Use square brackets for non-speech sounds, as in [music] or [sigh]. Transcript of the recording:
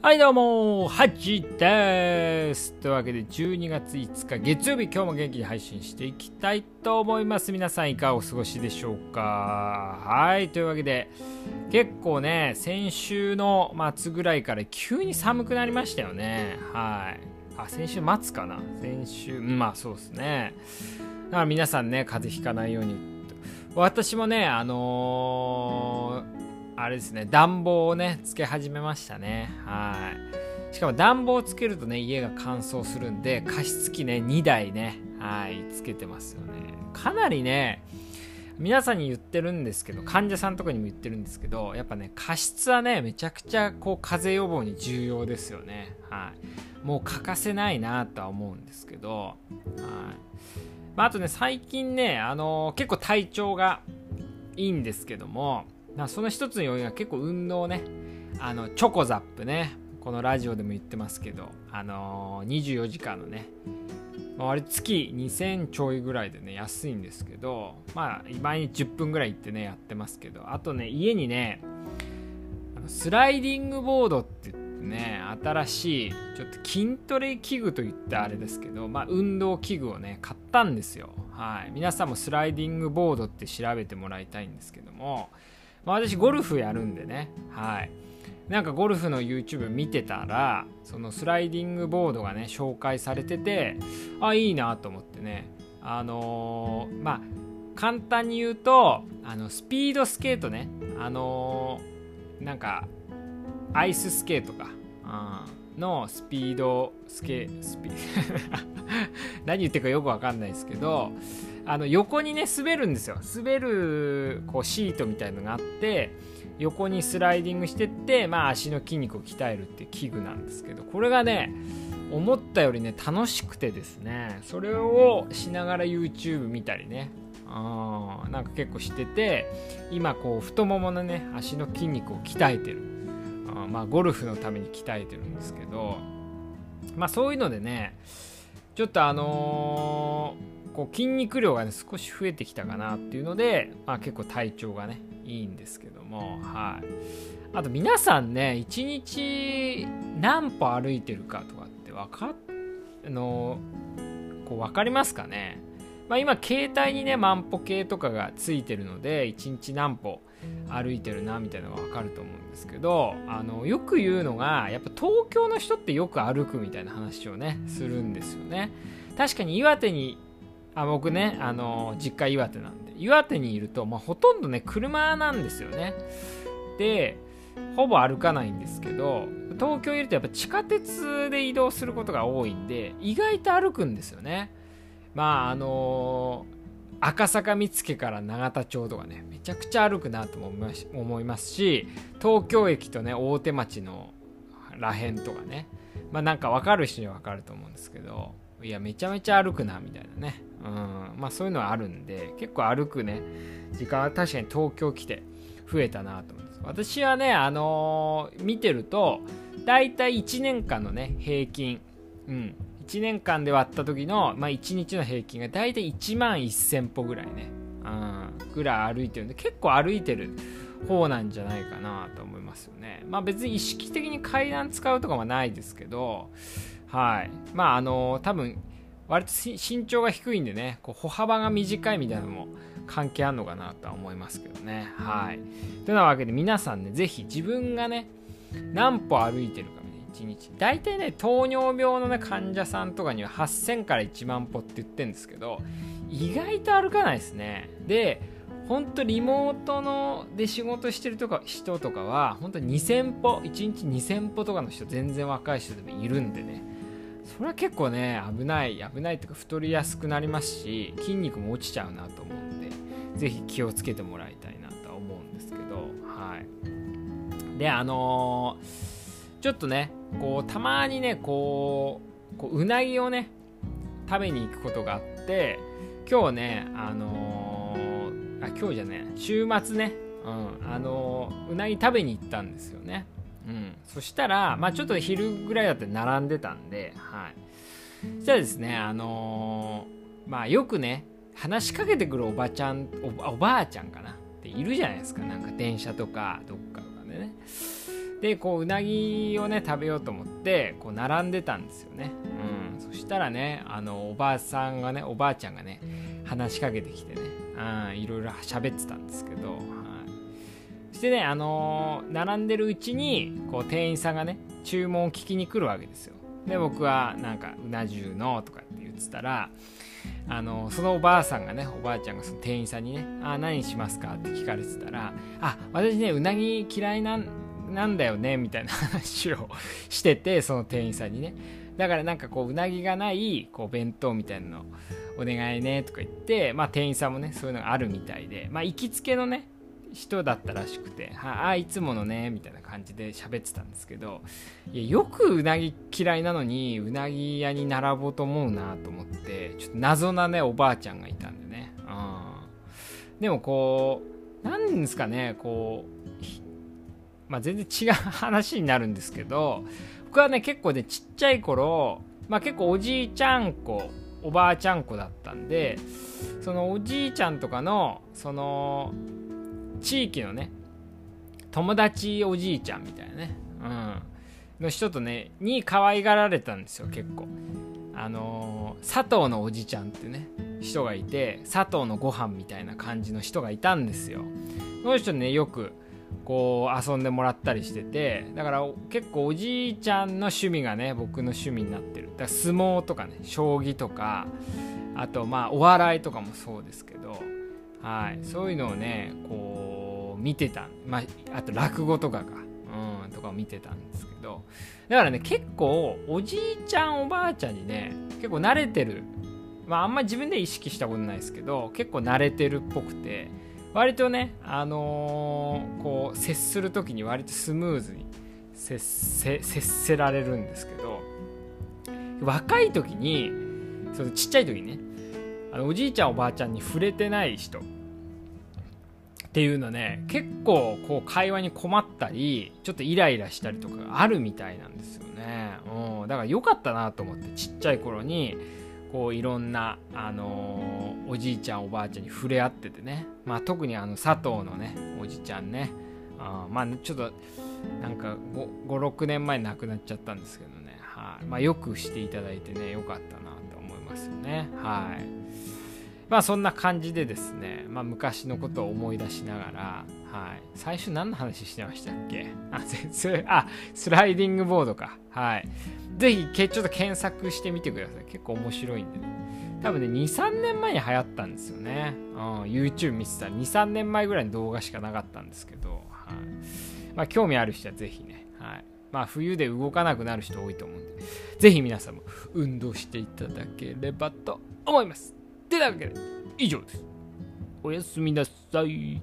はいどうもハチです。というわけで12月5日月曜日今日も元気に配信していきたいと思います。皆さんいかがお過ごしでしょうか。はいというわけで結構ね先週の末ぐらいから急に寒くなりましたよね。はい。あ先週末かな。先週まあそうですね。だから皆さんね風邪ひかないように私もねあのーあれですね、暖房をね、つけ始めましたね。はい。しかも暖房をつけるとね、家が乾燥するんで、加湿器ね、2台ね、はい、つけてますよね。かなりね、皆さんに言ってるんですけど、患者さんとかにも言ってるんですけど、やっぱね、加湿はね、めちゃくちゃこう、風邪予防に重要ですよね。はい。もう欠かせないなとは思うんですけど、はい。まあ、あとね、最近ね、あのー、結構体調がいいんですけども、その一つの要因は結構運動ね。あのチョコザップね。このラジオでも言ってますけど。あのー、24時間のね。あれ月2000ちょいぐらいでね安いんですけど。まあ毎日10分ぐらい行ってねやってますけど。あとね家にねスライディングボードって言ってね新しいちょっと筋トレ器具といったあれですけど。まあ運動器具をね買ったんですよ。はい。皆さんもスライディングボードって調べてもらいたいんですけども。まあ、私ゴルフやるんでね。はい。なんかゴルフの YouTube 見てたらそのスライディングボードがね紹介されててあいいなと思ってね。あのー、まあ簡単に言うとあのスピードスケートね。あのー、なんかアイススケートか、うん、のスピードスケスピ [laughs] 何言ってるかよくわかんないですけどあの横にね滑るんですよ。滑るこうシートみたいのがあって横にスライディングしてって、まあ、足の筋肉を鍛えるっていう器具なんですけどこれがね思ったよりね楽しくてですねそれをしながら YouTube 見たりね。あなんか結構してて今こう太もものね足の筋肉を鍛えてる。あまあゴルフのために鍛えてるんですけどまあそういうのでねちょっとあのーこう筋肉量がね少し増えてきたかなっていうので、まあ、結構体調がねいいんですけどもはい。あと皆さんね1日何歩歩いてるかとかって分かあのこう分かりますかね？まあ、今携帯にね万歩計とかがついてるので1日何歩歩いてるなみたいなのが分かると思うんですけどあのよく言うのがやっぱ東京の人ってよく歩くみたいな話をねするんですよね確かに岩手にあ僕ね、あの実家岩手なんで、岩手にいると、まあ、ほとんどね、車なんですよね。で、ほぼ歩かないんですけど、東京いるとやっぱ地下鉄で移動することが多いんで、意外と歩くんですよね。まあ、あの赤坂見附から永田町とかね、めちゃくちゃ歩くなと思いますし、東京駅とね、大手町のらへんとかね、まあなんか分かる人には分かると思うんですけど、いや、めちゃめちゃ歩くな、みたいなね。うん、まあそういうのはあるんで、結構歩くね、時間は確かに東京来て増えたなと思います。私はね、あのー、見てると、だいたい1年間のね、平均、うん、1年間で割った時の、まあ、1日の平均がだいたい1万1000歩ぐらいね、うん、ぐらい歩いてるんで、結構歩いてる方なんじゃないかなと思いますよね。まあ別に意識的に階段使うとかはないですけど、はい。まああのー、多分割と身長が低いんでねこう歩幅が短いみたいなのも関係あるのかなとは思いますけどねはいというわけで皆さんね是非自分がね何歩歩いてるか1日。大体ね糖尿病のね患者さんとかには8000から1万歩って言ってるんですけど意外と歩かないですね。で本当リモートので仕事してるとか人とかは本当2000歩1日2000歩とかの人全然若い人でもいるんでね。それは結構ね危ない危ないというか太りやすくなりますし筋肉も落ちちゃうなと思うんで是非気をつけてもらいたいなとは思うんですけどはい。であのー、ちょっとねこうたまにねこうこううなぎをね食べに行くことがあって今日ねあのー、あ今日じゃね週末ねうんあのー、うなぎ食べに行ったんですよね。うん、そしたら、まあ、ちょっと昼ぐらいだって並んでたんで、はい、そしたらですね、あのー、まあ、よくね話しかけてくるおばちゃんおばあちゃんかな？っているじゃないですか。なんか電車とかどっかとかでね。でこううなぎをね食べようと思ってこう並んでたんですよね、うん、そしたらねあのおばあさんがねおばあちゃんがね話しかけてきてね、うん、いろいろ喋ってたんですけど、はい、そしてねあの、並んでるうちにこう店員さんがね注文を聞きに来るわけですよ。で僕はなんかうな重のとかって言ってたらあのそのおばあさんがねおばあちゃんがその店員さんにね「あ何しますか?」って聞かれてたら「あ私ねうなぎ嫌いなんなんだよねみたいな話をしててその店員さんにね。だからなんかこううなぎがないこう弁当みたいなのお願いねとか言ってまあ店員さんもねそういうのがあるみたいでまあ行きつけのね人だったらしくて「ああいつものね」みたいな感じで喋ってたんですけどいやよくうなぎ嫌いなのにうなぎ屋に並ぼうと思うなと思ってちょっと謎なねおばあちゃんがいたんでね、うん、でもこうなんですかねこうまあ、全然違う話になるんですけど僕はね結構ねちっちゃい頃、まあ、結構おじいちゃん子おばあちゃん子だったんでそのおじいちゃんとかのその地域のね友達おじいちゃんみたいなね、うん、の人とねに可愛がられたんですよ結構。あのー、佐藤のおじちゃんってね人がいて佐藤のご飯みたいな感じの人がいたんですよ。その人ねよくこう遊んでもらったりしててだから結構おじいちゃんの趣味がね僕の趣味になってる。だから相撲とかね将棋とかあとまあお笑いとかもそうですけどはい。そういうのをねこう見てたまああと落語とかか。うんとかを見てたんですけど。だからね結構おじいちゃんおばあちゃんにね結構慣れてる。まああんまり自分で意識したことないですけど結構慣れてるっぽくて。割とね、あのー、こう接する時に割とスムーズに接せ接せられるんですけど若い時にそのちっちゃい時にねあのおじいちゃんおばあちゃんに触れてない人っていうのね結構こう会話に困ったりちょっとイライラしたりとかがあるみたいなんですよね、うん、だから良かったなと思ってちっちゃい頃にこういろんな、あのー、おじいちゃんおばあちゃんに触れ合っててね、まあ、特にあの佐藤のねおじちゃんね。あまあちょっとなんか56年前亡くなっちゃったんですけどね、はい。まあ、よくしていただいてねよかったなと思いますよね。はい。まあそんな感じでですね、まあ、昔のことを思い出しながら、はい、最初何の話してましたっけ？あ [laughs] 全然あスライディングボードか。はい。ぜひちょっと検索してみてください。結構面白いんでね。多分ね、2、3年前に流行ったんですよね。うん、YouTube 見てたら2、3年前ぐらいの動画しかなかったんですけど、はい。まあ、興味ある人はぜひね、はい。まあ、冬で動かなくなる人多いと思うんで、ぜひ皆さんも運動していただければと思います。てなわけで、以上です。おやすみなさい。